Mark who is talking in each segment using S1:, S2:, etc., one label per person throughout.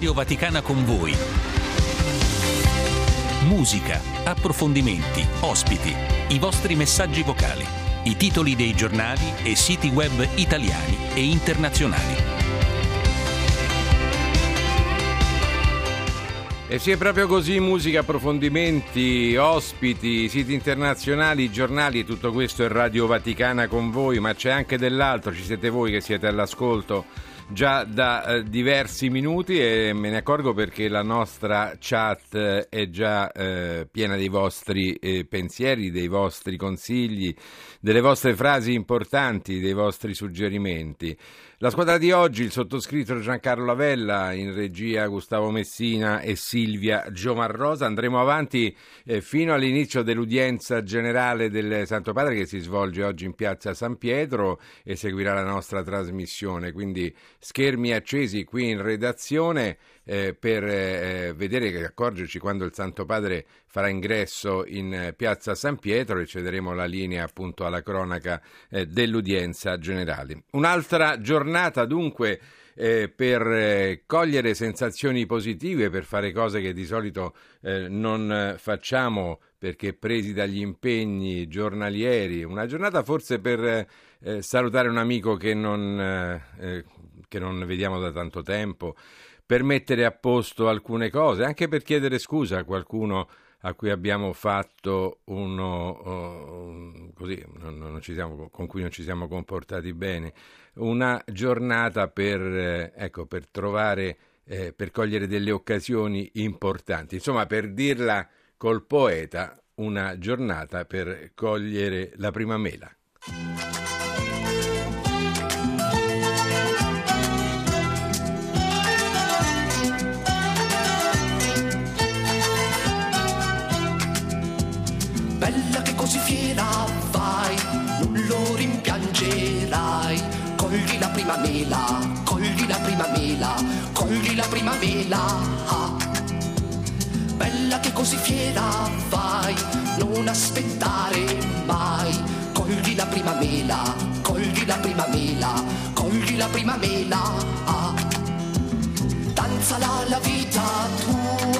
S1: Radio Vaticana con voi. Musica, approfondimenti, ospiti, i vostri messaggi vocali, i titoli dei giornali e siti web italiani e internazionali.
S2: E sì, è proprio così, musica, approfondimenti, ospiti, siti internazionali, giornali, tutto questo è Radio Vaticana con voi, ma c'è anche dell'altro, ci siete voi che siete all'ascolto già da eh, diversi minuti e me ne accorgo perché la nostra chat eh, è già eh, piena dei vostri eh, pensieri, dei vostri consigli, delle vostre frasi importanti, dei vostri suggerimenti. La squadra di oggi, il sottoscritto Giancarlo Lavella, in regia Gustavo Messina e Silvia Giomarrosa. Andremo avanti eh, fino all'inizio dell'udienza generale del Santo Padre che si svolge oggi in piazza San Pietro e seguirà la nostra trasmissione. Quindi schermi accesi qui in redazione eh, per eh, vedere e accorgerci quando il Santo Padre farà ingresso in eh, piazza San Pietro e cederemo la linea appunto alla cronaca eh, dell'udienza generale. Un'altra giornata dunque eh, per eh, cogliere sensazioni positive, per fare cose che di solito eh, non facciamo perché presi dagli impegni giornalieri. Una giornata forse per eh, salutare un amico che non, eh, che non vediamo da tanto tempo, per mettere a posto alcune cose, anche per chiedere scusa a qualcuno a cui abbiamo fatto uno uh, così, non, non siamo, con cui non ci siamo comportati bene, una giornata per, eh, ecco, per trovare, eh, per cogliere delle occasioni importanti, insomma per dirla col poeta, una giornata per cogliere la prima mela.
S3: Cogli la prima mela. Ah. Bella che così fiera vai, non aspettare mai. Cogli la prima mela, cogli la prima mela, cogli la prima mela. Danzala la vita tua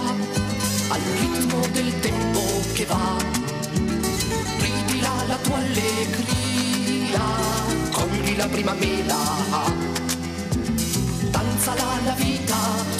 S3: al ritmo del tempo che va la tua allegria, cogli la prima mela, danzala la vita tua,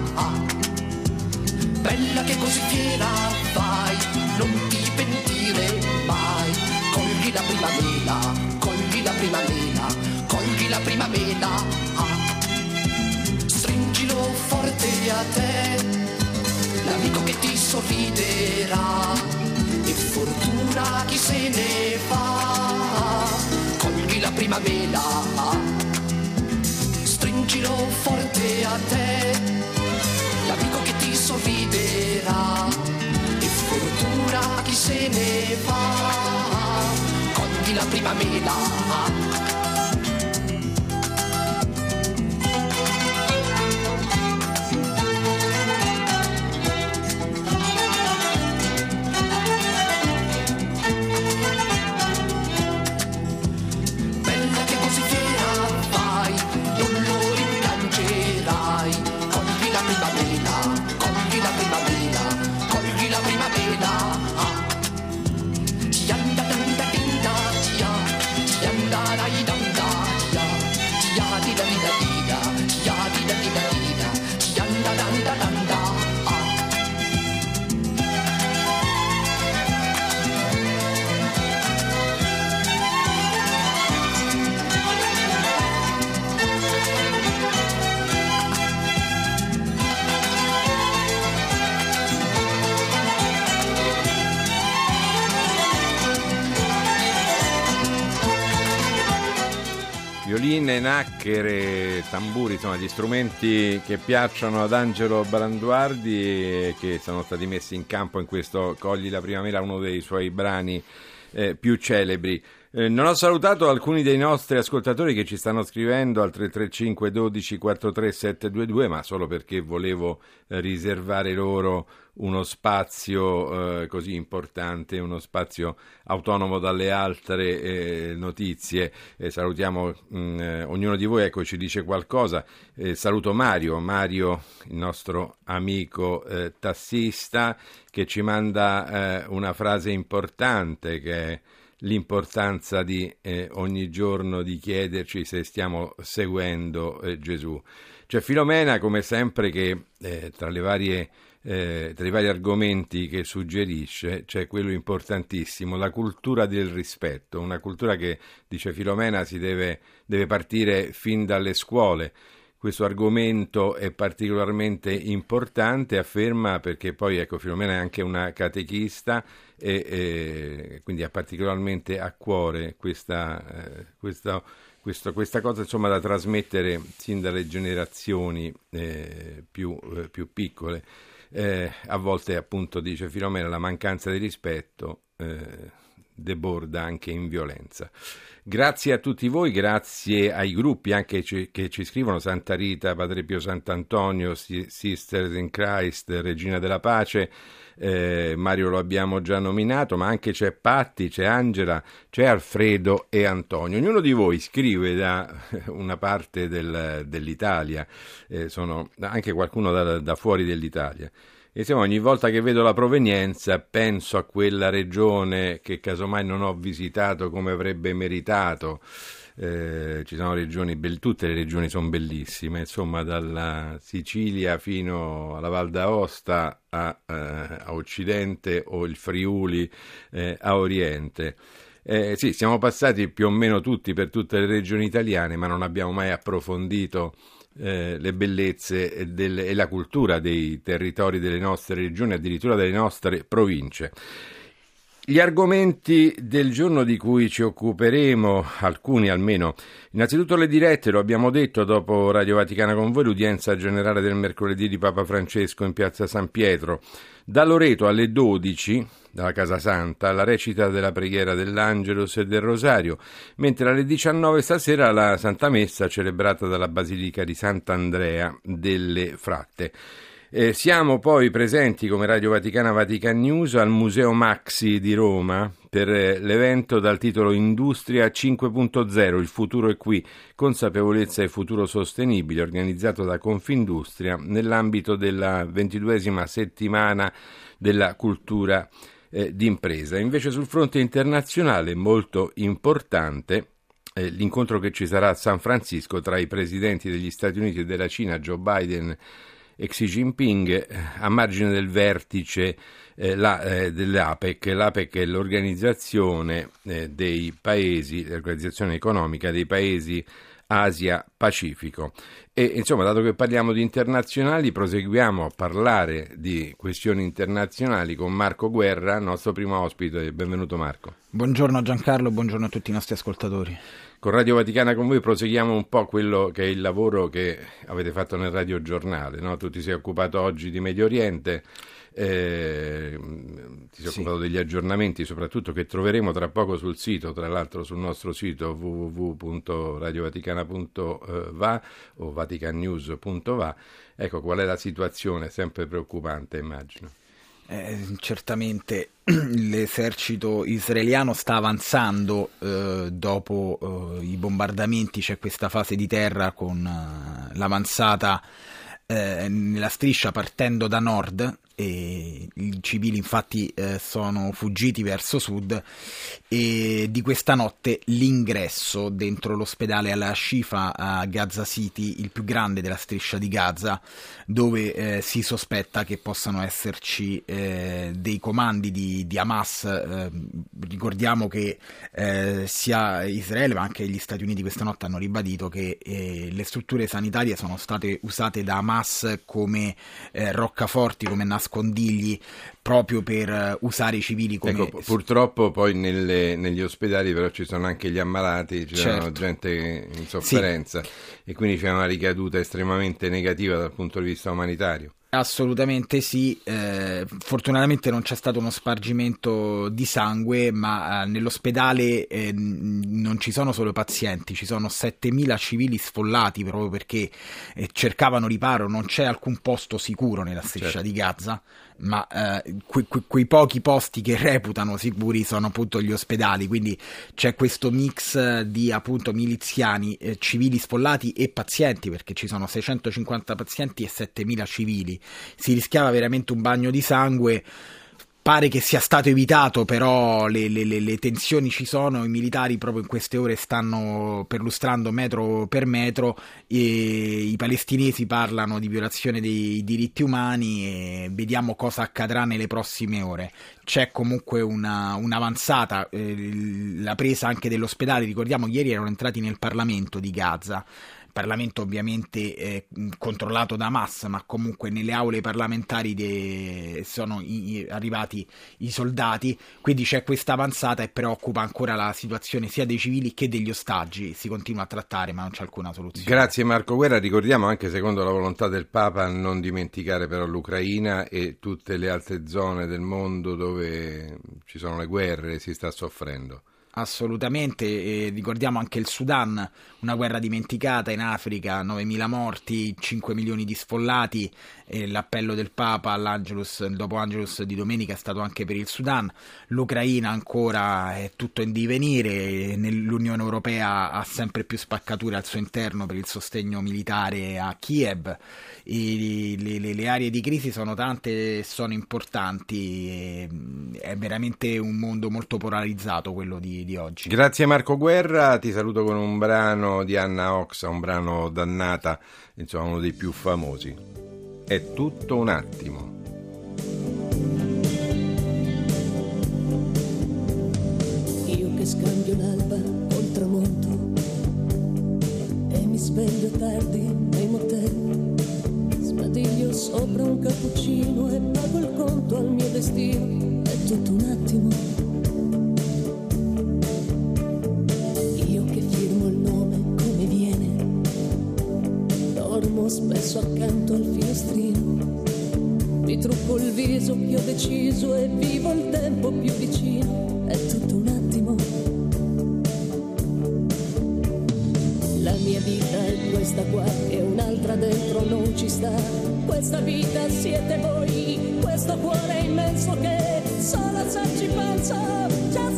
S3: Bella che così fiera vai, non ti pentire mai. Cogli la prima mela, cogli la prima mela, cogli la prima mela. Stringilo forte a te, l'amico che ti sorriderà. E fortuna chi se ne va, cogli la prima mela stringilo forte a te, sorriderà, e fortuna a chi se ne va, cogli la prima mela.
S2: Pinne, nacchere, tamburi, insomma gli strumenti che piacciono ad Angelo Branduardi e che sono stati messi in campo in questo Cogli la primavera, uno dei suoi brani eh, più celebri. Eh, non ho salutato alcuni dei nostri ascoltatori che ci stanno scrivendo al 335 12 43 722, ma solo perché volevo eh, riservare loro uno spazio eh, così importante, uno spazio autonomo dalle altre eh, notizie. salutiamo mh, mm, eh, ognuno di voi, ecco, ci dice qualcosa. saluto Mario, Mario, il nostro amico tassista, che ci manda una frase importante che è l'importanza di eh, ogni giorno di chiederci se stiamo seguendo eh, Gesù. C'è Filomena, come sempre, che eh, tra, varie, eh, tra, i vari argomenti che suggerisce c'è quello importantissimo, la cultura del rispetto, una cultura che, dice Filomena, si deve, deve partire fin dalle scuole questo argomento è particolarmente importante, afferma perché poi ecco Filomena è anche una catechista e, e quindi ha particolarmente a cuore questa, eh, questa, questo, questa cosa insomma, da trasmettere sin dalle generazioni eh, più, eh, più, piccole. Eh, a volte appunto dice Filomena la mancanza di rispetto eh, deborda anche in violenza. Grazie a tutti voi, grazie ai gruppi anche che ci scrivono Santa Rita, Padre Pio Sant'Antonio, Sisters in Christ, Regina della Pace. Eh, Mario lo abbiamo già nominato, ma anche c'è Patti, c'è Angela, c'è Alfredo e Antonio. Ognuno di voi scrive da una parte del, dell'Italia, eh, sono anche qualcuno da, da fuori dell'Italia. E insomma, ogni volta che vedo la provenienza penso a quella regione che casomai non ho visitato come avrebbe meritato. Eh, ci sono regioni, be- tutte le regioni sono bellissime, insomma dalla Sicilia fino alla Val d'Aosta a, eh, a Occidente o il Friuli eh, a Oriente. Eh, sì, siamo passati più o meno tutti per tutte le regioni italiane, ma non abbiamo mai approfondito eh, le bellezze e, del, e la cultura dei territori delle nostre regioni, addirittura delle nostre province. Gli argomenti del giorno di cui ci occuperemo, alcuni almeno, innanzitutto le dirette, lo abbiamo detto dopo Radio Vaticana con voi, l'udienza generale del mercoledì di Papa Francesco in piazza San Pietro, da Loreto alle 12, dalla Casa Santa, la recita della preghiera dell'Angelus e del Rosario, mentre alle 19 stasera la Santa Messa celebrata dalla Basilica di Sant'Andrea delle Fratte. Eh, siamo poi presenti come Radio Vaticana Vatican News al Museo Maxi di Roma per eh, l'evento dal titolo Industria 5.0, il futuro è qui, consapevolezza e futuro sostenibile, organizzato da Confindustria nell'ambito della ventiduesima settimana della cultura eh, d'impresa. Invece sul fronte internazionale molto importante eh, l'incontro che ci sarà a San Francisco tra i presidenti degli Stati Uniti e della Cina, Joe Biden e Xi Jinping eh, a margine del vertice eh, la, eh, dell'APEC. L'APEC è l'organizzazione eh, dei paesi, l'organizzazione economica dei paesi Asia-Pacifico. E insomma, dato che parliamo di internazionali, proseguiamo a parlare di questioni internazionali con Marco Guerra, nostro primo ospite. Benvenuto Marco.
S4: Buongiorno Giancarlo, buongiorno a tutti i nostri ascoltatori.
S2: Con Radio Vaticana con voi proseguiamo un po' quello che è il lavoro che avete fatto nel Radio Giornale, no? Tu ti sei occupato oggi di Medio Oriente, eh, ti sei sì. occupato degli aggiornamenti soprattutto che troveremo tra poco sul sito, tra l'altro sul nostro sito www.radiovaticana.va o vaticannews.va. Ecco qual è la situazione, sempre preoccupante immagino.
S4: Eh, certamente l'esercito israeliano sta avanzando eh, dopo eh, i bombardamenti, c'è questa fase di terra con eh, l'avanzata eh, nella striscia partendo da nord e i civili infatti eh, sono fuggiti verso sud e di questa notte l'ingresso dentro l'ospedale al-Shifa a Gaza City, il più grande della striscia di Gaza, dove eh, si sospetta che possano esserci eh, dei comandi di, di Hamas. Eh, ricordiamo che eh, sia Israele ma anche gli Stati Uniti questa notte hanno ribadito che eh, le strutture sanitarie sono state usate da Hamas come roccaforti, come nascondigli proprio per eh, usare i civili come...
S2: Ecco, purtroppo poi nelle, negli ospedali però ci sono anche gli ammalati, ci
S4: Certo.
S2: sono gente in sofferenza e quindi c'è una ricaduta estremamente negativa dal punto di vista umanitario.
S4: Assolutamente sì, eh, fortunatamente non c'è stato uno spargimento di sangue, ma eh, nell'ospedale eh, non ci sono solo pazienti, ci sono 7.000 civili sfollati proprio perché eh, cercavano riparo, non c'è alcun posto sicuro nella striscia
S2: Certo.
S4: di Gaza, ma eh, que- que- quei pochi posti che reputano sicuri sono appunto gli ospedali, quindi c'è questo mix di appunto miliziani, eh, civili sfollati e pazienti, perché ci sono 650 pazienti e 7000 civili. Si rischiava veramente un bagno di sangue. Pare che sia stato evitato, però le, le- le- tensioni ci sono, i militari proprio in queste ore stanno perlustrando metro per metro, e i palestinesi parlano di violazione dei diritti umani e vediamo cosa accadrà nelle prossime ore. C'è comunque una, un'avanzata, eh, la presa anche dell'ospedale, ricordiamo ieri erano entrati nel Parlamento di Gaza. Parlamento ovviamente eh, controllato da Hamas, ma comunque nelle aule parlamentari de- sono i- arrivati i soldati, quindi c'è questa avanzata e preoccupa ancora la situazione sia dei civili che degli ostaggi, si continua a trattare ma non c'è alcuna soluzione.
S2: Grazie Marco Guerra, ricordiamo anche secondo la volontà del Papa non dimenticare però l'Ucraina e tutte le altre zone del mondo dove ci sono le guerre e si sta soffrendo.
S4: Assolutamente, e ricordiamo anche il Sudan, una guerra dimenticata in Africa, 9.000 morti, 5 milioni di sfollati, l'appello del Papa all'Angelus, dopo Angelus di domenica è stato anche per il Sudan, l'Ucraina ancora è tutto in divenire, l'Unione Europea ha sempre più spaccature al suo interno per il sostegno militare a Kiev, e le, le- le aree di crisi sono tante e sono importanti, mm, è veramente un mondo molto polarizzato quello di, di oggi.
S2: Grazie Marco Guerra, ti saluto con un brano di Anna Oxa, un brano dannata, insomma uno dei più famosi. È tutto un attimo.
S5: Io che scambio l'alba col tramonto e mi sveglio tardi nei motel. Sbadiglio sopra un cappuccino e pago il conto al mio destino. È tutto un attimo. Dormo spesso accanto al finestrino. Mi trucco il viso ho deciso e vivo il tempo più vicino. È tutto un attimo. La mia vita è questa qua e un'altra dentro non ci sta. Questa vita siete voi, questo cuore immenso che solo se ci penso già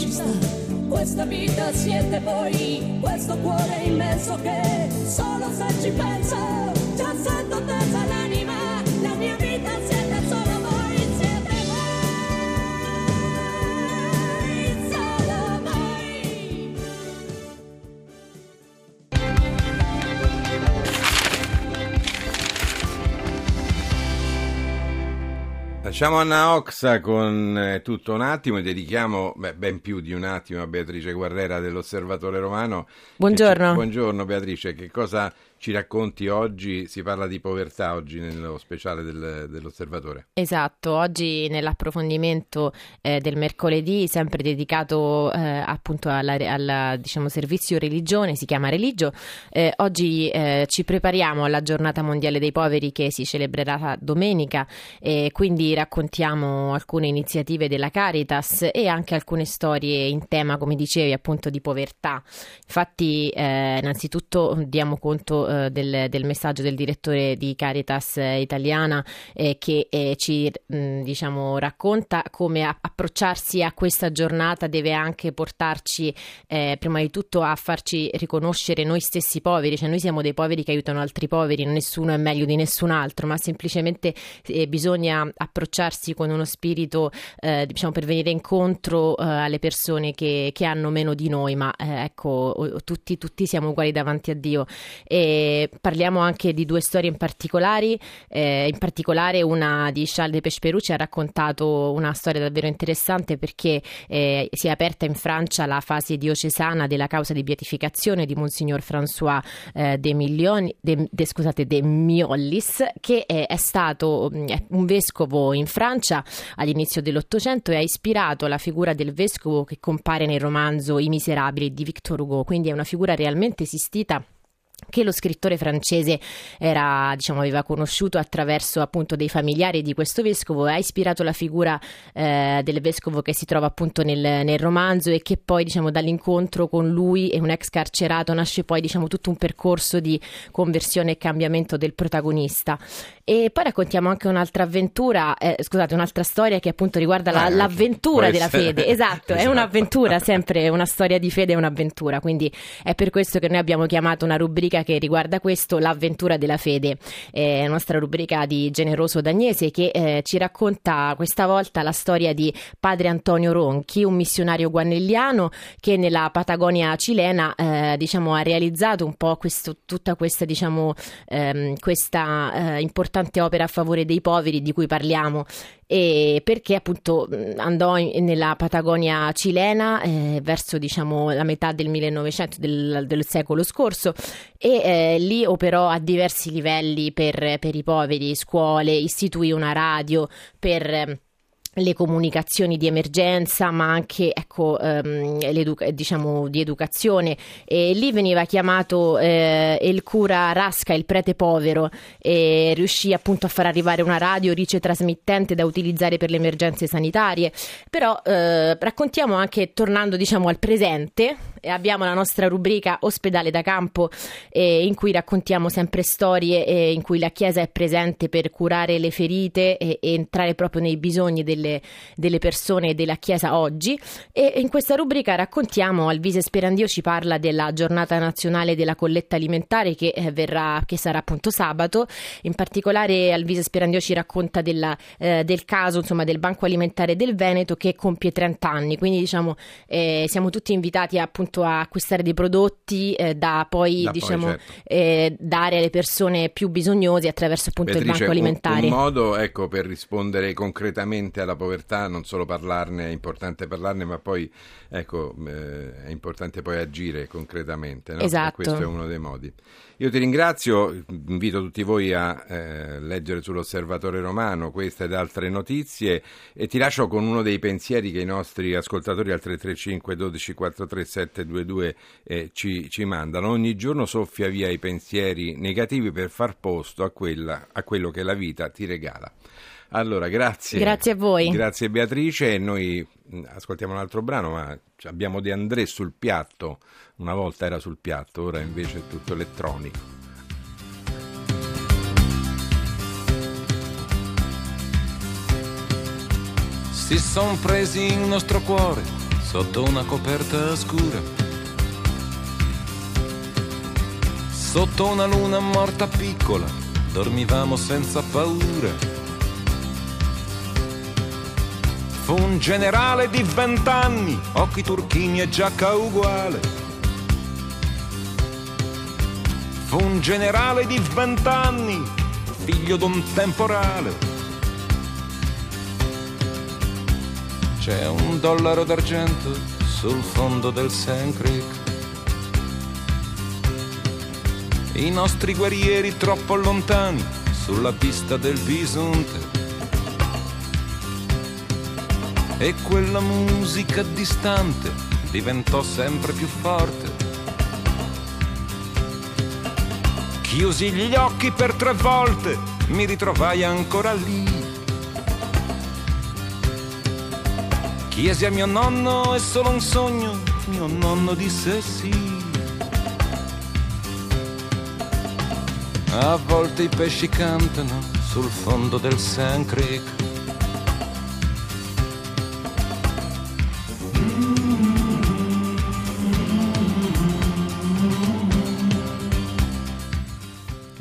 S5: ci sta. Questa vita siete voi, questo cuore immenso che solo se ci penso
S2: Lasciamo Anna Oxa con eh, tutto un attimo e dedichiamo beh, ben più di un attimo a Beatrice Guerrera dell'Osservatore Romano.
S6: Buongiorno.
S2: Ci, buongiorno Beatrice, che cosa ci racconti oggi? Si parla di povertà oggi nello speciale del, dell'Osservatore.
S6: Esatto, oggi nell'approfondimento eh, del mercoledì, sempre dedicato eh, appunto al diciamo, servizio religione, si chiama Religio, eh, oggi eh, ci prepariamo alla giornata mondiale dei poveri che si celebrerà domenica e quindi raccontiamo alcune iniziative della Caritas e anche alcune storie in tema, come dicevi, appunto di povertà. Infatti, eh, innanzitutto diamo conto eh, del, del, messaggio del direttore di Caritas eh, italiana eh, che eh, ci mh, mm, diciamo, racconta come a- approcciarsi a questa giornata deve anche portarci eh, prima di tutto a farci riconoscere noi stessi poveri, cioè noi siamo dei poveri che aiutano altri poveri, nessuno è meglio di nessun altro, ma semplicemente bisogna approcciarsi con uno spirito diciamo per venire incontro alle persone che, che, hanno meno di noi, ma ecco tutti, tutti siamo uguali davanti a Dio. E parliamo anche di due storie in particolare, eh, in particolare una di Charles de Pesperucci ha raccontato una storia davvero interessante perché eh, si è aperta in Francia la fase diocesana della causa di beatificazione di Monsignor François eh, de, Milioni, de, de, scusate, de Miollis che è, è stato mm, è un vescovo in Francia all'inizio dell'Ottocento e ha ispirato la figura del vescovo che compare nel romanzo I Miserabili di Victor Hugo, quindi è una figura realmente esistita che lo scrittore francese era, diciamo, aveva conosciuto attraverso appunto dei familiari di questo vescovo e ha ispirato la figura eh, del vescovo che si trova appunto nel, nel, romanzo e che poi diciamo dall'incontro con lui e un ex carcerato nasce poi diciamo tutto un percorso di conversione e cambiamento del protagonista e poi raccontiamo anche un'altra avventura eh, scusate un'altra storia che appunto riguarda la, ah, l'avventura della essere... fede. Esatto, esatto, è un'avventura sempre una storia di fede è un'avventura quindi è per questo che noi abbiamo chiamato una rubrica che riguarda questo, l'avventura della fede, eh, nostra rubrica di Generoso Dagnese che eh, ci racconta questa volta la storia di padre Antonio Ronchi, un missionario guanelliano che nella Patagonia cilena eh, diciamo, ha realizzato un po' questo, tutta questa, diciamo, ehm, questa eh, importante opera a favore dei poveri di cui parliamo. E perché appunto andò in, nella Patagonia cilena eh, verso diciamo la metà del 1900 del, del secolo scorso e eh, lì operò a diversi livelli per, per i poveri, scuole, istituì una radio per le comunicazioni di emergenza, ma anche ecco, ehm, diciamo, di educazione. E lì veniva chiamato eh, il cura Rasca, il prete povero, e riuscì appunto a far arrivare una radio rice trasmittente da utilizzare per le emergenze sanitarie. Però eh, raccontiamo anche, tornando diciamo, al presente, abbiamo la nostra rubrica Ospedale da campo, eh, in cui raccontiamo sempre storie eh, in cui la Chiesa è presente per curare le ferite e, e entrare proprio nei bisogni delle delle, delle persone della Chiesa oggi e in questa rubrica raccontiamo, Alvise Sperandio ci parla della giornata nazionale della colletta alimentare che, eh, verrà, che sarà appunto sabato, in particolare Alvise Sperandio ci racconta della, eh, del caso insomma, del Banco Alimentare del Veneto che compie 30 anni, quindi diciamo eh, siamo tutti invitati appunto a acquistare dei prodotti eh, da poi, da diciamo, poi certo. Eh, dare alle persone più bisognose attraverso appunto Beatrice, il Banco Alimentare.
S2: Un, un modo ecco, per rispondere concretamente alla alla povertà, non solo parlarne, è importante parlarne, ma poi ecco, eh, è importante poi agire concretamente. No?
S6: Esatto.
S2: questo è uno dei modi. Io ti ringrazio, invito tutti voi a eh, leggere sull'Osservatore Romano queste ed altre notizie e ti lascio con uno dei pensieri che i nostri ascoltatori al 335 12 43 722 eh, ci, ci mandano. Ogni giorno soffia via i pensieri negativi per far posto a, quella, a quello che la vita ti regala. Allora, grazie.
S6: Grazie a voi.
S2: Grazie Beatrice. Noi mm, ascoltiamo un altro brano, ma abbiamo De André sul piatto. Una volta era sul piatto, ora invece è tutto elettronico.
S7: Si son presi il nostro cuore sotto una coperta scura. Sotto una luna morta piccola, dormivamo senza paura Fu un generale di vent'anni, occhi turchini e giacca uguale. Fu un generale di vent'anni, figlio d'un temporale. c'è un dollaro d'argento sul fondo del Sand Creek. I nostri guerrieri troppo lontani sulla pista del bisonte. E quella musica distante diventò sempre più forte. Chiusi gli occhi per tre volte, mi ritrovai ancora lì. Chiesi a mio nonno, è solo un sogno, mio nonno disse sì. A volte i pesci cantano sul fondo del Sand Creek.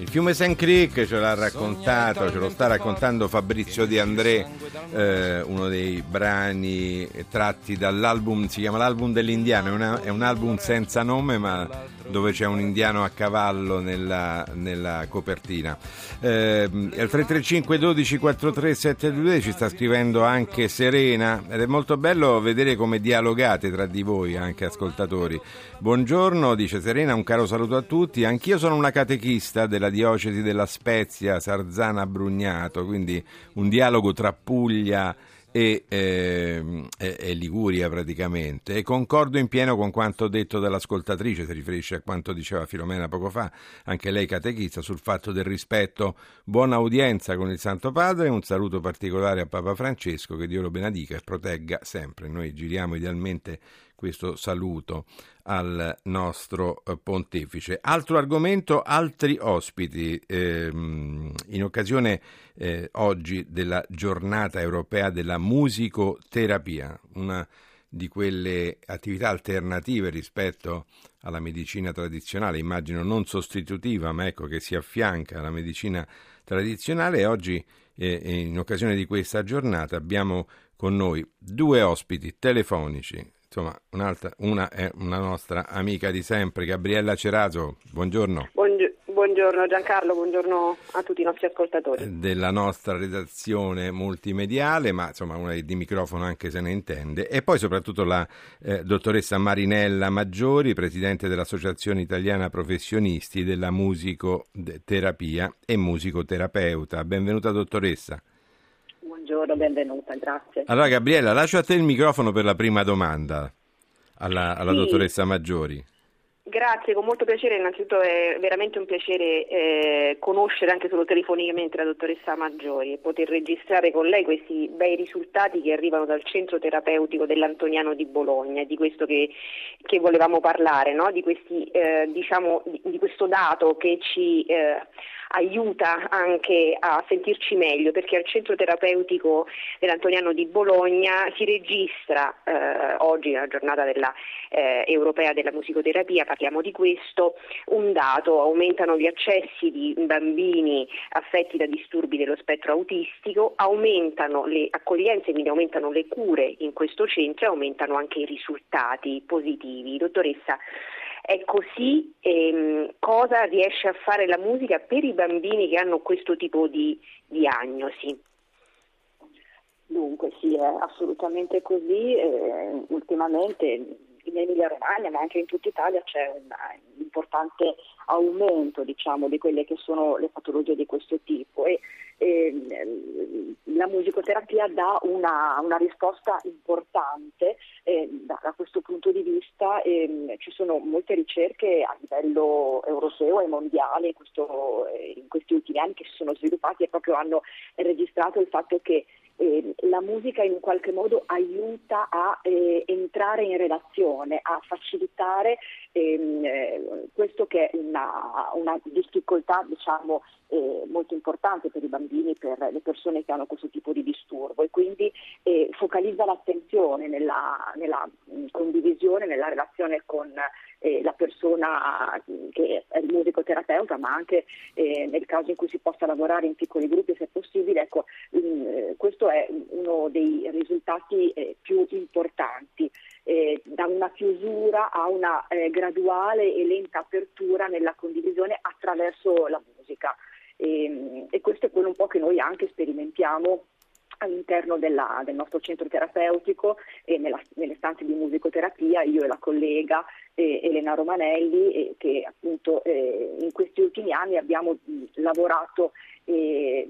S2: Fiume Sand Creek ce l'ha raccontato, ce lo sta raccontando Fabrizio Di André, eh, uno dei brani tratti dall'album, si chiama l'album dell'indiano, è, una- è un album senza nome ma dove c'è un indiano a cavallo nella, nella copertina. Eh, al 335 12 43 722 ci sta scrivendo anche Serena ed è molto bello vedere come dialogate tra di voi, anche ascoltatori. Buongiorno, dice Serena, un caro saluto a tutti. Anch'io sono una catechista della diocesi della Spezia, Sarzana Brugnato, quindi un dialogo tra Puglia e, e- e Liguria praticamente. E concordo in pieno con quanto detto dall'ascoltatrice, si riferisce a quanto diceva Filomena poco fa, anche lei catechista, sul fatto del rispetto. Buona udienza con il Santo Padre, un saluto particolare a Papa Francesco, che Dio lo benedica e protegga sempre. Noi giriamo idealmente questo saluto al nostro eh, pontefice. Altro argomento, altri ospiti. Ehm, in occasione eh, oggi della giornata europea della musicoterapia, una di quelle attività alternative rispetto alla medicina tradizionale, immagino non sostitutiva, ma ecco che si affianca alla medicina tradizionale e oggi eh, in occasione di questa giornata abbiamo con noi due ospiti telefonici. Insomma, un'altra, una è una nostra amica di sempre, Gabriella Ceraso. Buongiorno.
S8: Buongio- Buongiorno Giancarlo, buongiorno a tutti i nostri ascoltatori.
S2: della nostra redazione multimediale, ma insomma una di microfono anche se ne intende, e poi soprattutto la eh, dottoressa Marinella Maggiori, presidente dell'Associazione Italiana Professionisti della Musicoterapia e musicoterapeuta. Benvenuta dottoressa.
S8: Buongiorno, benvenuta, grazie.
S2: Allora Gabriella, lascio a te il microfono per la prima domanda alla, alla
S8: Sì.
S2: dottoressa Maggiori.
S8: Grazie, con molto piacere, innanzitutto è veramente un piacere eh, conoscere anche solo telefonicamente la dottoressa Maggiori e poter registrare con lei questi bei risultati che arrivano dal centro terapeutico dell'Antoniano di Bologna, di questo che, che volevamo parlare, no? di, questi, eh, diciamo, di, di questo dato che ci eh, aiuta anche a sentirci meglio perché al centro terapeutico dell'Antoniano di Bologna si registra eh, oggi nella giornata della, eh, europea della musicoterapia, parliamo di questo, un dato, aumentano gli accessi di bambini affetti da disturbi dello spettro autistico, aumentano le accoglienze, quindi aumentano le cure in questo centro e aumentano anche i risultati positivi. Dottoressa, è così, ehm, cosa riesce a fare la musica per i bambini che hanno questo tipo di diagnosi?
S9: Dunque sì, è assolutamente così. eh, ultimamente in Emilia Romagna, ma anche in tutta Italia, c'è un importante aumento diciamo, di quelle che sono le patologie di questo tipo e ehm, la musicoterapia dà una, una risposta importante eh, da, da questo punto di vista. ehm, ci sono molte ricerche a livello europeo e mondiale in, questo- eh, in questi ultimi anni che si sono sviluppati e proprio hanno registrato il fatto che eh, la musica in qualche modo aiuta a eh, entrare in relazione, a facilitare ehm, eh, questo che è una, una difficoltà diciamo, eh, molto importante per i bambini, per le persone che hanno questo tipo di disturbo. E quindi eh, focalizza l'attenzione nella, nella mh, condivisione, nella relazione con eh, la persona che è il musicoterapeuta, ma anche eh, nel caso in cui si possa lavorare in piccoli gruppi se possibile. Ecco, mh, eh, questo è uno dei risultati eh, più importanti. eh, da una chiusura a una eh, graduale e lenta apertura nella condivisione attraverso la musica. E, e questo è quello un po' che noi anche sperimentiamo all'interno della, del nostro centro terapeutico e nella, nelle stanze di musicoterapia, io e la collega eh, Elena Romanelli, eh, che appunto eh, in questi ultimi anni abbiamo lavorato eh,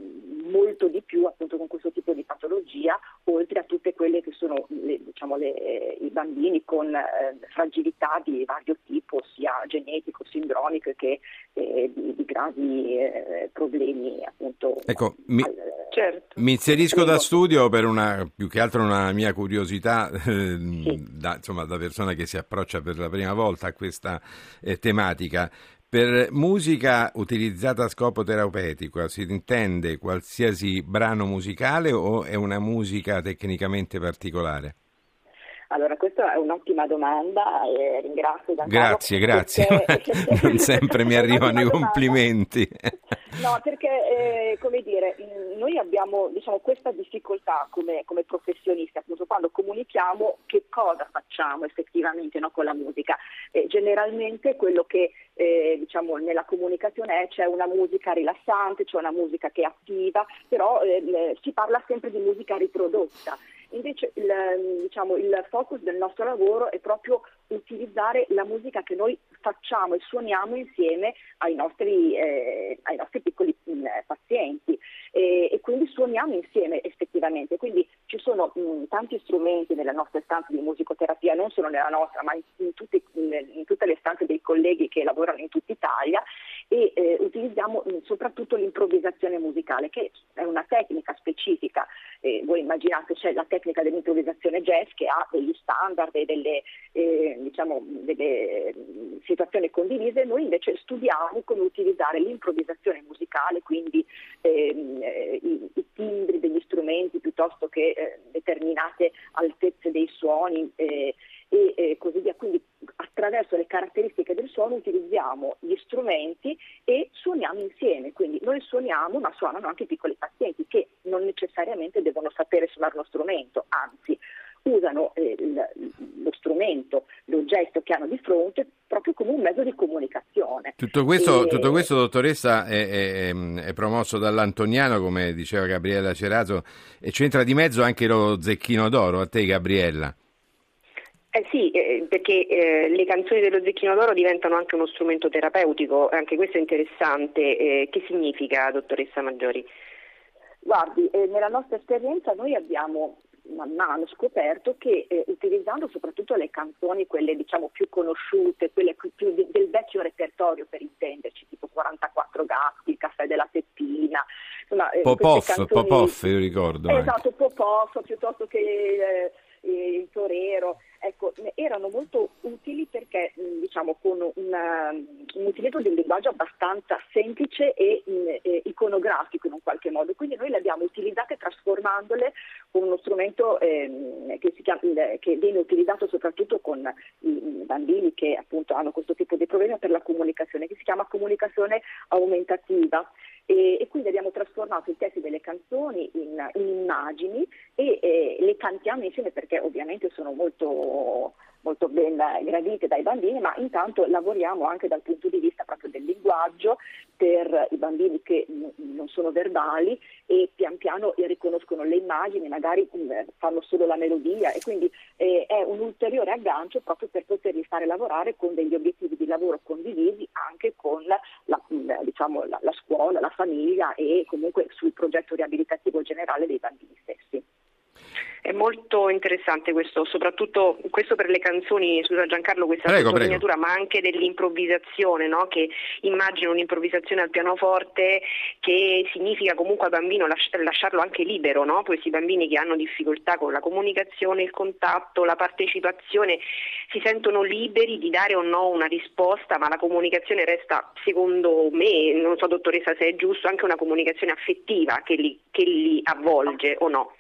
S9: molto di più appunto con questo tipo di patologia, oltre a tutte quelle che sono le, diciamo, le, i bambini con eh, fragilità di vario tipo, sia genetico, sindromico che eh, di, di, gravi eh, problemi appunto.
S2: Ecco, mi, al, certo. mi inserisco da studio per una, più che altro una mia curiosità sì. da, insomma, da persona che si approccia per la prima volta a questa eh, tematica. Per musica utilizzata a scopo terapeutico si intende qualsiasi brano musicale o è una musica tecnicamente particolare?
S9: Allora, questa è un'ottima domanda e ringrazio Giancarlo.
S2: Grazie, grazie. Perché... non sempre mi arrivano i complimenti.
S9: No, perché, eh, come dire, noi abbiamo diciamo, questa difficoltà come, come, professionisti, appunto, quando comunichiamo che cosa facciamo effettivamente no, con la musica. Eh, generalmente quello che eh, diciamo, nella comunicazione è c'è una musica rilassante, c'è una musica che è attiva, però eh, si parla sempre di musica riprodotta. Invece il, diciamo, il focus del nostro lavoro è proprio utilizzare la musica che noi facciamo e suoniamo insieme ai nostri, eh, ai nostri piccoli mh, pazienti e, e, quindi suoniamo insieme effettivamente. Quindi ci sono mh, tanti strumenti nelle nostre stanze di musicoterapia, non solo nella nostra, ma in, in, tutti, in, in tutte le stanze dei colleghi che lavorano in tutta Italia e eh, utilizziamo mh, soprattutto l'improvvisazione musicale, che è una tecnica specifica. Eh, voi immaginate c'è la tecnica dell'improvvisazione jazz che ha degli standard e delle, eh, diciamo, delle situazioni condivise, noi invece studiamo come utilizzare l'improvvisazione musicale, quindi ehm, eh, i, i, timbri degli strumenti piuttosto che eh, determinate altezze dei suoni eh, e eh, così via. Quindi attraverso le caratteristiche del suono utilizziamo gli strumenti e suoniamo insieme. Quindi noi suoniamo, ma suonano anche i piccoli pazienti che non necessariamente devono sapere suonare lo strumento, anzi usano eh, lo strumento, l'oggetto che hanno di fronte proprio come un mezzo di comunicazione.
S2: Tutto questo, e... tutto questo dottoressa, è, è, è, promosso dall'Antoniano, come diceva Gabriella Ceraso, e c'entra di mezzo anche lo zecchino d'oro, a te Gabriella.
S8: Eh sì, eh, perché eh, le canzoni dello Zecchino d'Oro diventano anche uno strumento terapeutico, anche questo è interessante. Eh, che significa, dottoressa Maggiori?
S9: Guardi, eh, nella nostra esperienza noi abbiamo man mano scoperto che eh, utilizzando soprattutto le canzoni, quelle diciamo più conosciute, quelle più di, del vecchio repertorio per intenderci, tipo 44 gatti, il caffè della Peppina,
S2: insomma, eh, Popoff, canzoni... Popoff, io ricordo.
S9: Esatto, Popoff, piuttosto che eh, il torero, ecco, erano molto utili perché diciamo, con una, un utilizzo di un linguaggio abbastanza semplice e eh, iconografico in un qualche modo. Quindi noi le abbiamo utilizzate trasformandole con uno strumento eh, che, chiama, che, viene utilizzato soprattutto con i bambini che appunto hanno questo tipo di problema per la comunicazione, che si chiama comunicazione aumentativa e, e, quindi abbiamo trasformato i testi delle canzoni in, in immagini e, e, le cantiamo insieme perché ovviamente sono molto, molto ben gradite dai bambini, ma intanto lavoriamo anche dal punto di vista proprio del linguaggio per i bambini che non sono verbali e pian piano riconoscono le immagini, magari fanno solo la melodia e quindi eh, è un ulteriore aggancio proprio per poterli fare lavorare con degli obiettivi di lavoro condivisi anche con la, diciamo, la, la scuola, la famiglia e comunque sul progetto riabilitativo generale dei bambini stessi.
S8: È molto interessante questo, soprattutto questo per le canzoni, scusa Giancarlo, questa
S2: prego,
S8: sottolineatura, prego. ma anche dell'improvvisazione, no? che immagino un'improvvisazione al pianoforte che significa comunque al bambino lasci- lasciarlo anche libero, no? questi bambini che hanno difficoltà con la comunicazione, il contatto, la partecipazione, si sentono liberi di dare o no una risposta, ma la comunicazione resta, secondo me, non so dottoressa se è giusto, anche una comunicazione affettiva che li, che li avvolge o no.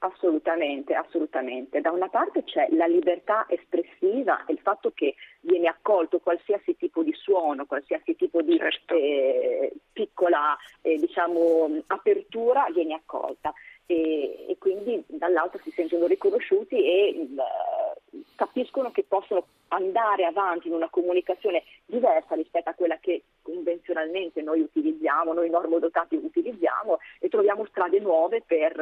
S9: Assolutamente, assolutamente. Da una parte c'è la libertà espressiva e il fatto che viene accolto qualsiasi tipo di suono, qualsiasi tipo di certo. eh, piccola eh, diciamo, apertura viene accolta. e, e quindi dall'altro si sentono riconosciuti e il, capiscono che possono andare avanti in una comunicazione diversa rispetto a quella che convenzionalmente noi utilizziamo, noi normodotati utilizziamo e troviamo strade nuove per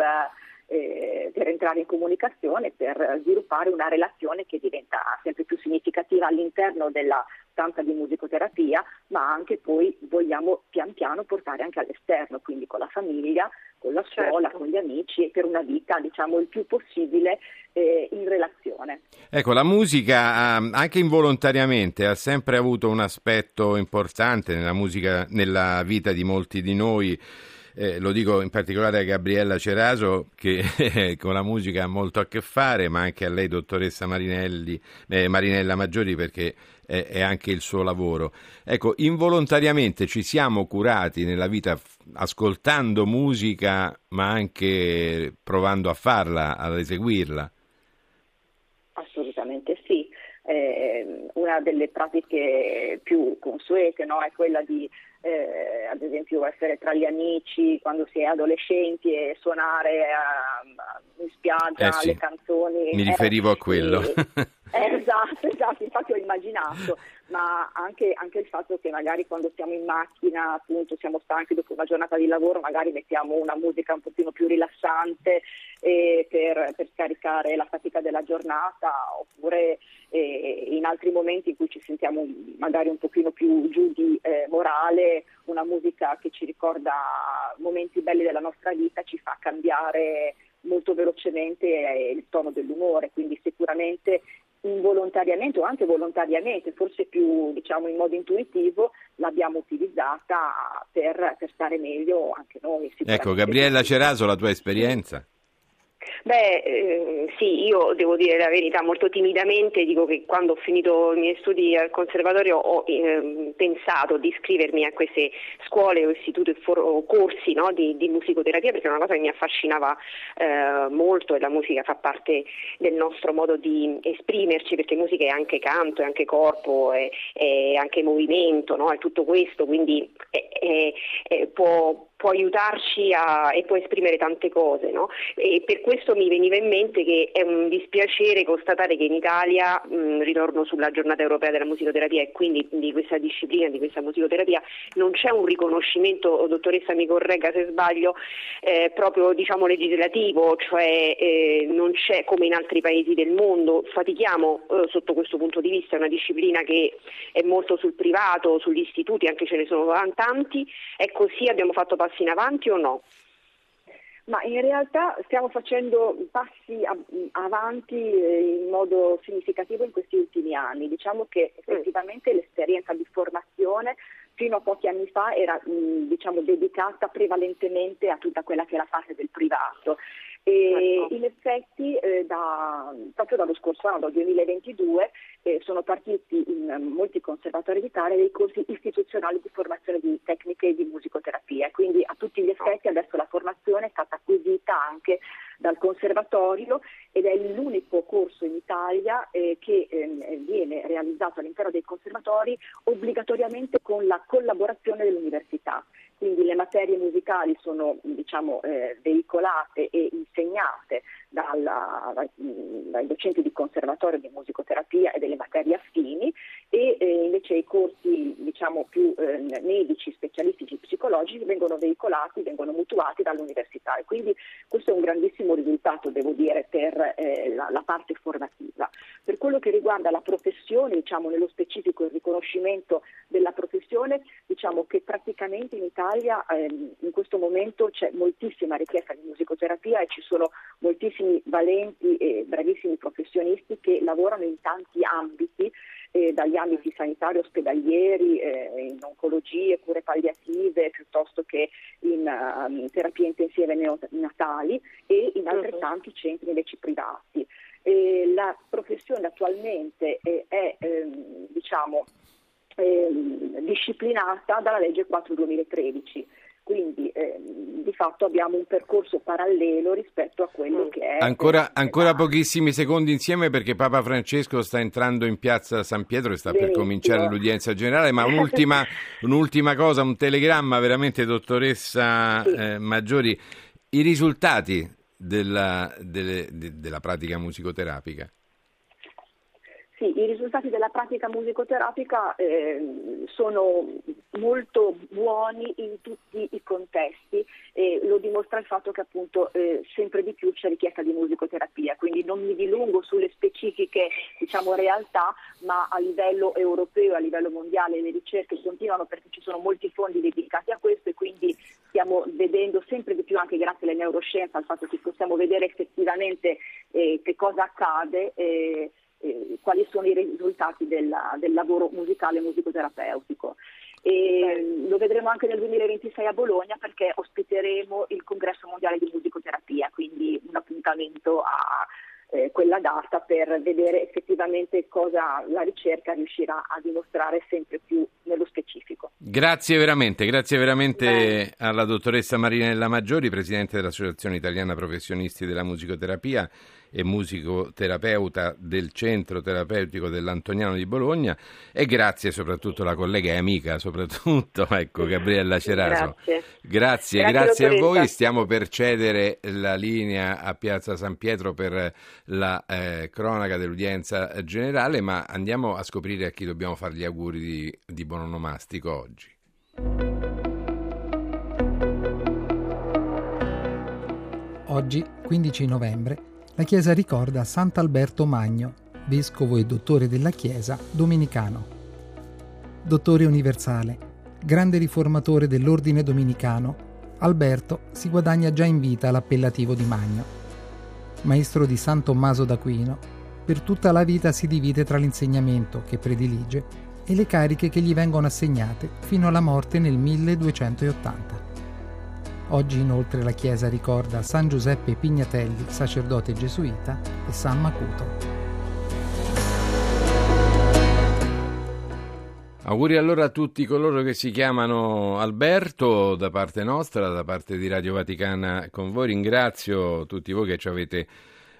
S9: eh, per entrare in comunicazione, per sviluppare una relazione che diventa sempre più significativa all'interno della stanza di musicoterapia, ma anche poi vogliamo pian piano portare anche all'esterno, quindi con la famiglia, con la scuola, certo. con gli amici e per una vita diciamo il più possibile eh, in relazione.
S2: Ecco, la musica anche involontariamente ha sempre avuto un aspetto importante nella, musica, nella vita di molti di noi eh, lo dico in particolare a Gabriella Ceraso che con la musica ha molto a che fare, ma anche a lei, dottoressa Marinelli, eh, Marinella Maggiori, perché è, è, anche il suo lavoro. Ecco, involontariamente ci siamo curati nella vita ascoltando musica, ma anche provando a farla, ad eseguirla.
S9: Assolutamente sì. Eh, una delle pratiche più consuete no, è quella di eh, ad esempio essere tra gli amici quando si è adolescenti e suonare uh, in spiaggia
S2: eh sì,
S9: le canzoni.
S2: Mi riferivo a quello.
S9: E, eh, esatto, esatto, infatti ho immaginato, ma anche, anche, il fatto che magari quando siamo in macchina, appunto, siamo stanchi dopo una giornata di lavoro, magari mettiamo una musica un pochino più rilassante eh, per, per, scaricare la fatica della giornata, oppure eh, in altri momenti in cui ci sentiamo magari un pochino più giù di eh, morale, una musica che ci ricorda momenti belli della nostra vita ci fa cambiare molto velocemente il tono dell'umore, quindi sicuramente involontariamente o anche volontariamente, forse più diciamo in modo intuitivo, l'abbiamo utilizzata per, per stare meglio anche noi.
S2: Ecco, Gabriella Ceraso, la tua esperienza?
S8: Beh, eh, sì, io devo dire la verità, molto timidamente dico che quando ho finito i miei studi al conservatorio ho eh, pensato di iscrivermi a queste scuole o istituti o corsi no, di, di, musicoterapia perché è una cosa che mi affascinava eh, molto e la musica fa parte del nostro modo di esprimerci perché musica è anche canto, è anche corpo, è, è anche movimento, no? è tutto questo, quindi è, può può aiutarci a, e può esprimere tante cose. No? E per questo mi veniva in mente che è un dispiacere constatare che in Italia, mh, ritorno sulla giornata europea della musicoterapia e quindi di questa disciplina, di questa musicoterapia, non c'è un riconoscimento, dottoressa mi corregga se sbaglio, eh, proprio diciamo, legislativo, cioè eh, non c'è come in altri paesi del mondo, fatichiamo eh, sotto questo punto di vista, è una disciplina che è molto sul privato, sugli istituti, anche ce ne sono tanti, è così, abbiamo fatto passi in avanti o no?
S9: Ma in realtà stiamo facendo passi avanti eh, in modo significativo in questi ultimi anni. Diciamo che mm. effettivamente l'esperienza di formazione fino a pochi anni fa era diciamo, dedicata prevalentemente a tutta quella che è la fase del privato e certo. in effetti eh, da, proprio dallo scorso anno, dal 2022, eh, sono partiti in molti conservatori d'Italia dei corsi istituzionali di formazione di tecniche di musicoterapia. Quindi a tutti gli effetti adesso la formazione è stata acquisita anche dal conservatorio ed è l'unico corso in Italia eh, che eh, viene realizzato all'interno dei conservatori obbligatoriamente con la collaborazione dell'università. Quindi le materie musicali sono diciamo, eh, veicolate e insegnate dalla, dai docenti di conservatorio di musicoterapia e delle materie affini e eh, invece i corsi diciamo, più eh, medici, specialistici, psicologici vengono veicolati, vengono mutuati dall'università e quindi questo è un grandissimo risultato devo dire per eh, la, la, parte formativa. Per quello che riguarda la professione, diciamo, nello specifico il riconoscimento della professione, diciamo che praticamente in Italia ehm, in questo momento c'è moltissima richiesta di musicoterapia e ci sono moltissimi valenti e bravissimi professionisti che lavorano in tanti ambiti eh, dagli ambiti sanitari ospedalieri, eh, in oncologie, cure palliative, piuttosto che in uh, terapie intensive neonatali e in altrettanti uh-huh. centri invece privati. Eh, la professione attualmente è, è ehm, diciamo, ehm, disciplinata dalla legge 4 2013 quindi eh, di fatto abbiamo un percorso parallelo rispetto a quello mm. che è...
S2: Ancora, ancora pochissimi secondi insieme perché Papa Francesco sta entrando in piazza San Pietro e sta Benissimo. per cominciare l'udienza generale, ma un'ultima, un'ultima, cosa, un telegramma veramente dottoressa sì. eh, Maggiori. i risultati della, delle- de- della pratica musicoterapica.
S9: Sì, i risultati della pratica musicoterapica eh, sono molto buoni in tutti i contesti e lo dimostra il fatto che appunto eh, sempre di più c'è richiesta di musicoterapia, quindi non mi dilungo sulle specifiche diciamo, realtà, ma a livello europeo, a livello mondiale le ricerche continuano perché ci sono molti fondi dedicati a questo e quindi stiamo vedendo sempre di più anche grazie alle neuroscienze, al fatto che possiamo vedere effettivamente eh, che cosa accade. Eh, quali sono i risultati della- del lavoro musicale e musicoterapeutico. E lo vedremo anche nel 2026 a Bologna perché ospiteremo il congresso mondiale di musicoterapia, quindi un appuntamento a eh, quella data per vedere effettivamente cosa la ricerca riuscirà a dimostrare sempre più nello specifico.
S2: Grazie veramente, grazie veramente alla dottoressa Marinella Maggiori, presidente dell'Associazione Italiana Professionisti della Musicoterapia e musicoterapeuta del Centro Terapeutico dell'Antoniano di Bologna e grazie soprattutto alla collega e amica, soprattutto, ecco, Gabriella Ceraso.
S9: Grazie.
S2: Grazie,
S9: Grazie,
S2: grazie a voi. Stiamo per cedere la linea a Piazza San Pietro per la eh, cronaca dell'udienza generale, ma andiamo a scoprire a chi dobbiamo fare gli auguri di, di buon onomastico oggi.
S10: Oggi, 15 novembre, la Chiesa ricorda Sant'Alberto Magno, vescovo e dottore della Chiesa dominicano. Dottore universale, grande riformatore dell'ordine dominicano, Alberto si guadagna già in vita l'appellativo di Magno. Maestro di San Tommaso d'Aquino, per tutta la vita si divide tra l'insegnamento che predilige e le cariche che gli vengono assegnate fino alla morte nel 1280. Oggi inoltre la Chiesa ricorda San Giuseppe Pignatelli, sacerdote gesuita, e San Macuto.
S2: Auguri allora a tutti coloro che si chiamano Alberto da parte nostra, da parte di Radio Vaticana con voi. Ringrazio tutti voi che ci avete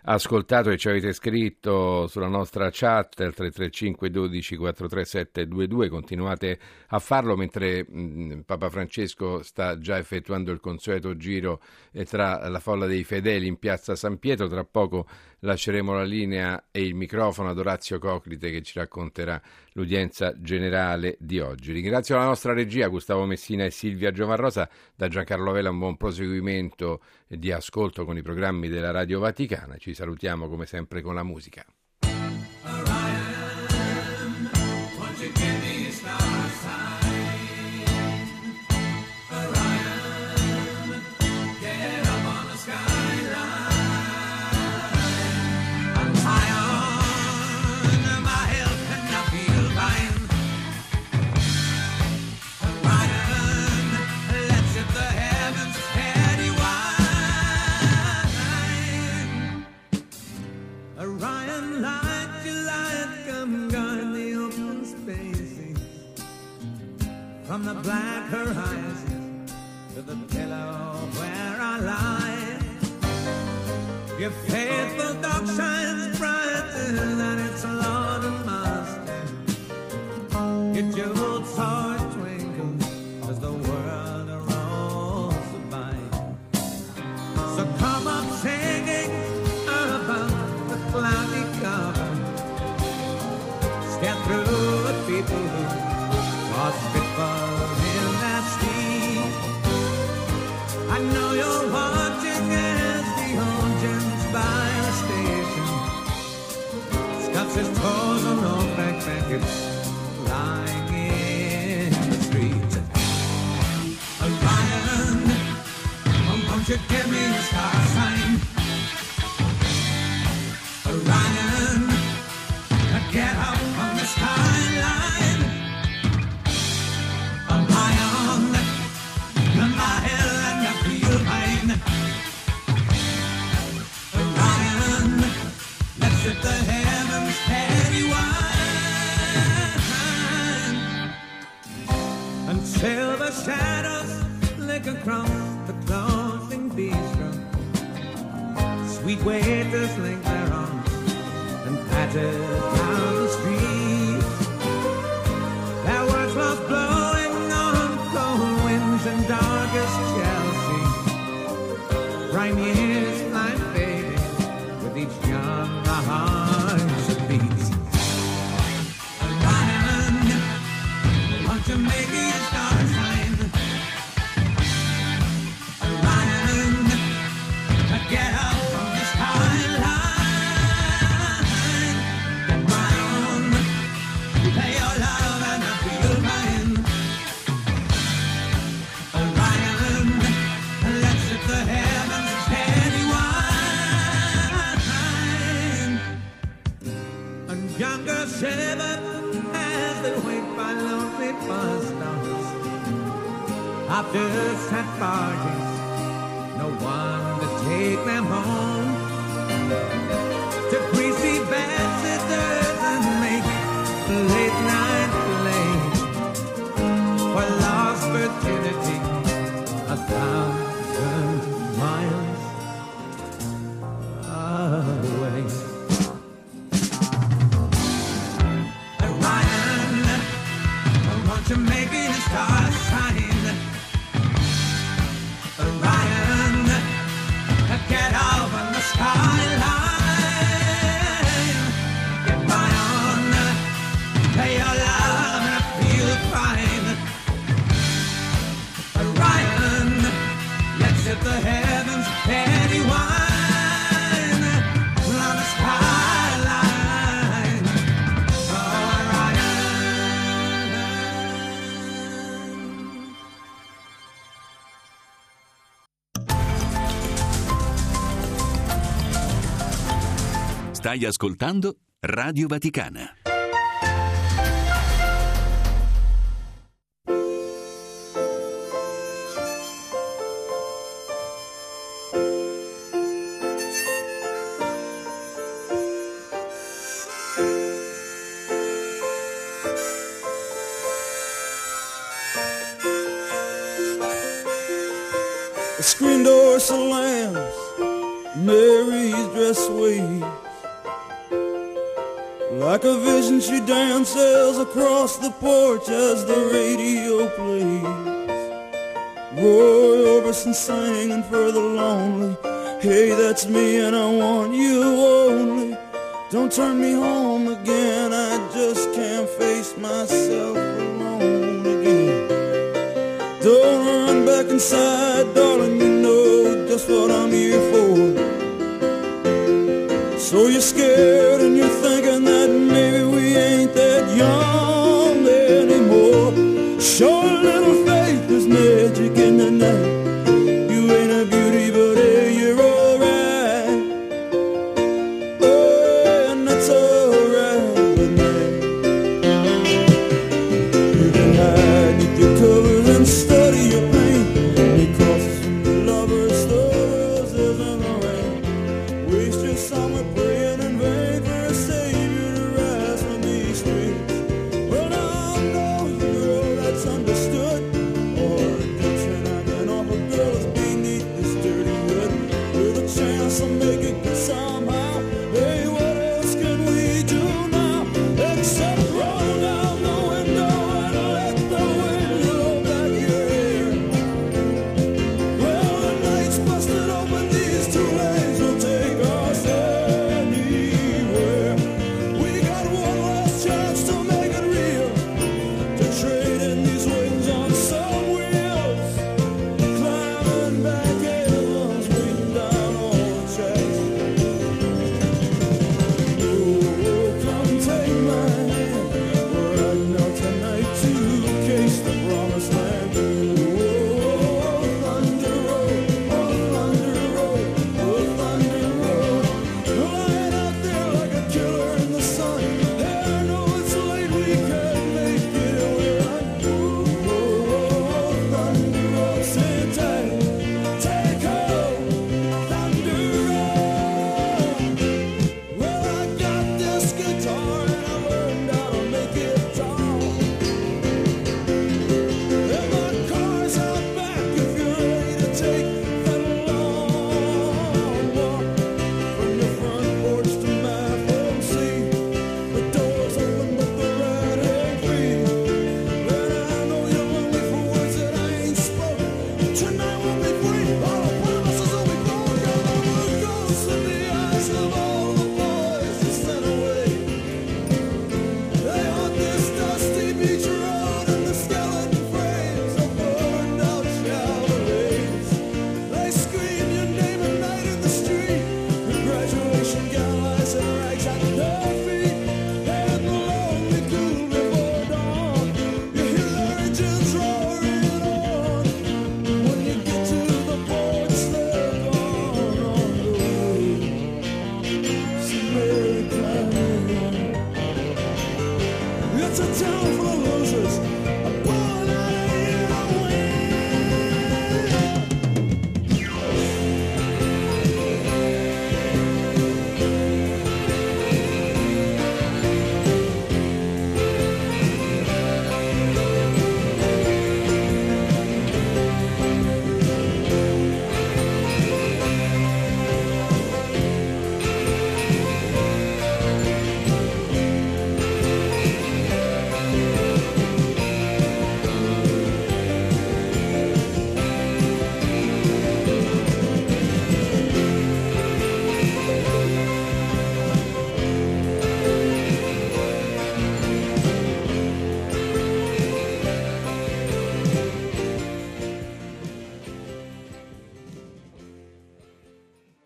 S2: ascoltato e ci avete scritto sulla nostra chat al 335 12 437 22 continuate a farlo mentre mh, Papa Francesco sta già effettuando il consueto giro eh, tra la folla dei fedeli in piazza San Pietro tra poco lasceremo la linea e il microfono ad Orazio Coclite che ci racconterà l'udienza generale di oggi. Ringrazio la nostra regia Gustavo Messina e Silvia Giovanrosa, da Giancarlo Vela un buon proseguimento di ascolto con i programmi della Radio Vaticana. Ci salutiamo come sempre con la musica.
S11: From the black horizon to the pillow where I lie. Your faithful dog shines brighter than to give me a star sign. Running, get up on the skyline. A lion, a mile and a feel pain. Orion. let's hit the heavens everyone, until the shadows lick a crown. Sweet waiters their arms and patter down After sad parties, no one to take them home.
S1: Stai ascoltando Radio Vaticana.
S12: The screen door slams, Mary's dress waves. Like a vision, she dances across the porch as the radio plays. Roy Orbison singing for the lonely. Hey, that's me, and I want you only. Don't turn me home again, I just can't face myself alone again. Don't run back inside, darling, you know just what I'm here for. So you're scared Show